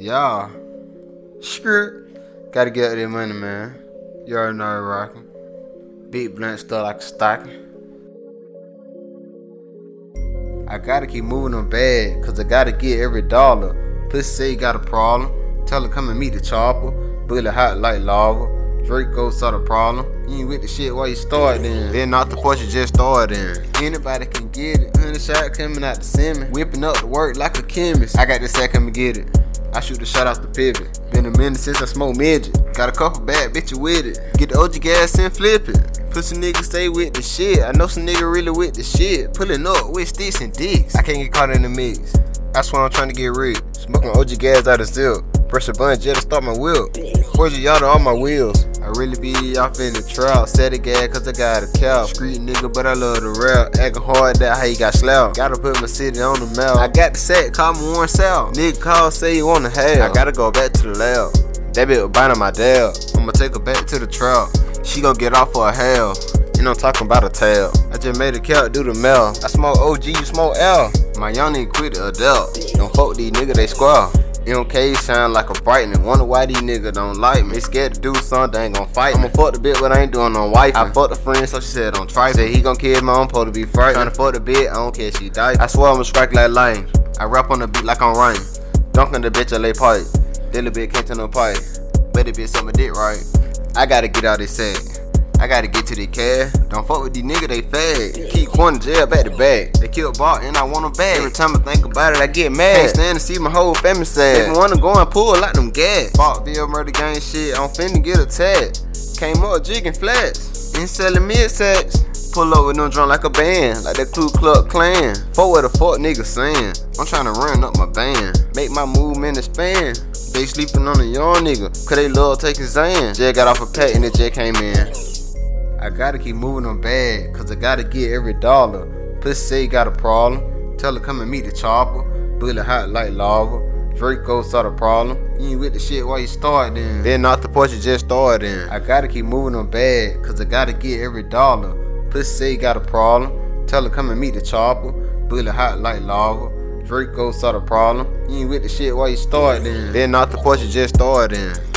Yeah. Skirt. Gotta get that money, man. You already know it rocking. Big blunt stuff like a stocking. I gotta keep moving them bad, cause I gotta get every dollar. Pussy say you got a problem. Tell her come and meet the chopper. Bullet hot like lava. Drake Draco saw the problem. You ain't with the shit while you start then. Then not the portion just started in. Anybody can get it. Hundred shot coming out the semen. Whipping up the work like a chemist. I got the sack, come and get it. I shoot the shot out the pivot. Been a minute since I smoked midget. Got a couple bad bitches with it. Get the OG gas and flip it. Pussy niggas stay with the shit. I know some nigga really with the shit. Pulling up with sticks and dicks. I can't get caught in the mix. That's why I'm trying to get rich. Smoking OG gas out of silk. Press a bun jet to start my wheel. Y'all to all my wheels? I really be off in the trap. Set a cause I got a cow. Street nigga, but I love the rap. Acting hard, that how you got slapped. Gotta put my city on the map. I got the set, call me one cell. Nigga call, say you wanna have. I gotta go back to the lab. That bitch biting my dad. I'ma take her back to the trap. She gon' get off for a hell. You know, I'm talking about a tail. I just made a cat do the mail. I smoke OG, you smoke L. My young nigga quit the adult. Don't fuck these niggas, they squall. MK sound like a brightening. Wonder why these niggas don't like me. They scared to do something, they ain't gon' fight. I'ma fuck the bitch, but I ain't doing no wife. I fucked a friend, so she said don't try. Say he gon' kill my own, supposed to be frightened. Tryna fuck the bitch, I don't care if she die. I swear I'ma strike like lightning. I rap on the beat like I'm rain. Dunking the bitch, I lay pipe. Then the bitch can't tell no pipe. But the bitch suck dick right. I gotta get out this sack. I gotta get to the cash. Don't fuck with these niggas, they fag. Keep going to jail back to back. They killed Bart and I want them back. Every time I think about it, I get mad. Can't stand to see my whole family sad. They wanna go and pull like them gas. Bartville murder gang shit, I'm finna get attacked. Came up jigging flats. And selling mid sacks. Pull up with them drunk like a band, like that Ku Klux Klan. Fuck what the fuck niggas saying. I'm trying to run up my band, make my movement expand. They sleeping on a young nigga, cause they love taking Zan. Jay got off a pack and the J came in. I gotta keep moving them bad, cause I gotta get every dollar. Pussy say got a problem. Tell her come and meet the chopper. Bullet hot like lava. Draco saw the problem. You ain't with the shit while you start then. Then not the porch you just started in. I gotta keep moving them bad, cause I gotta get every dollar. Pussy say got a problem. Tell her come and meet the chopper. Bullet hot like lava. Draco saw the problem. You ain't with the shit while you start then. Then not the porch you just started in.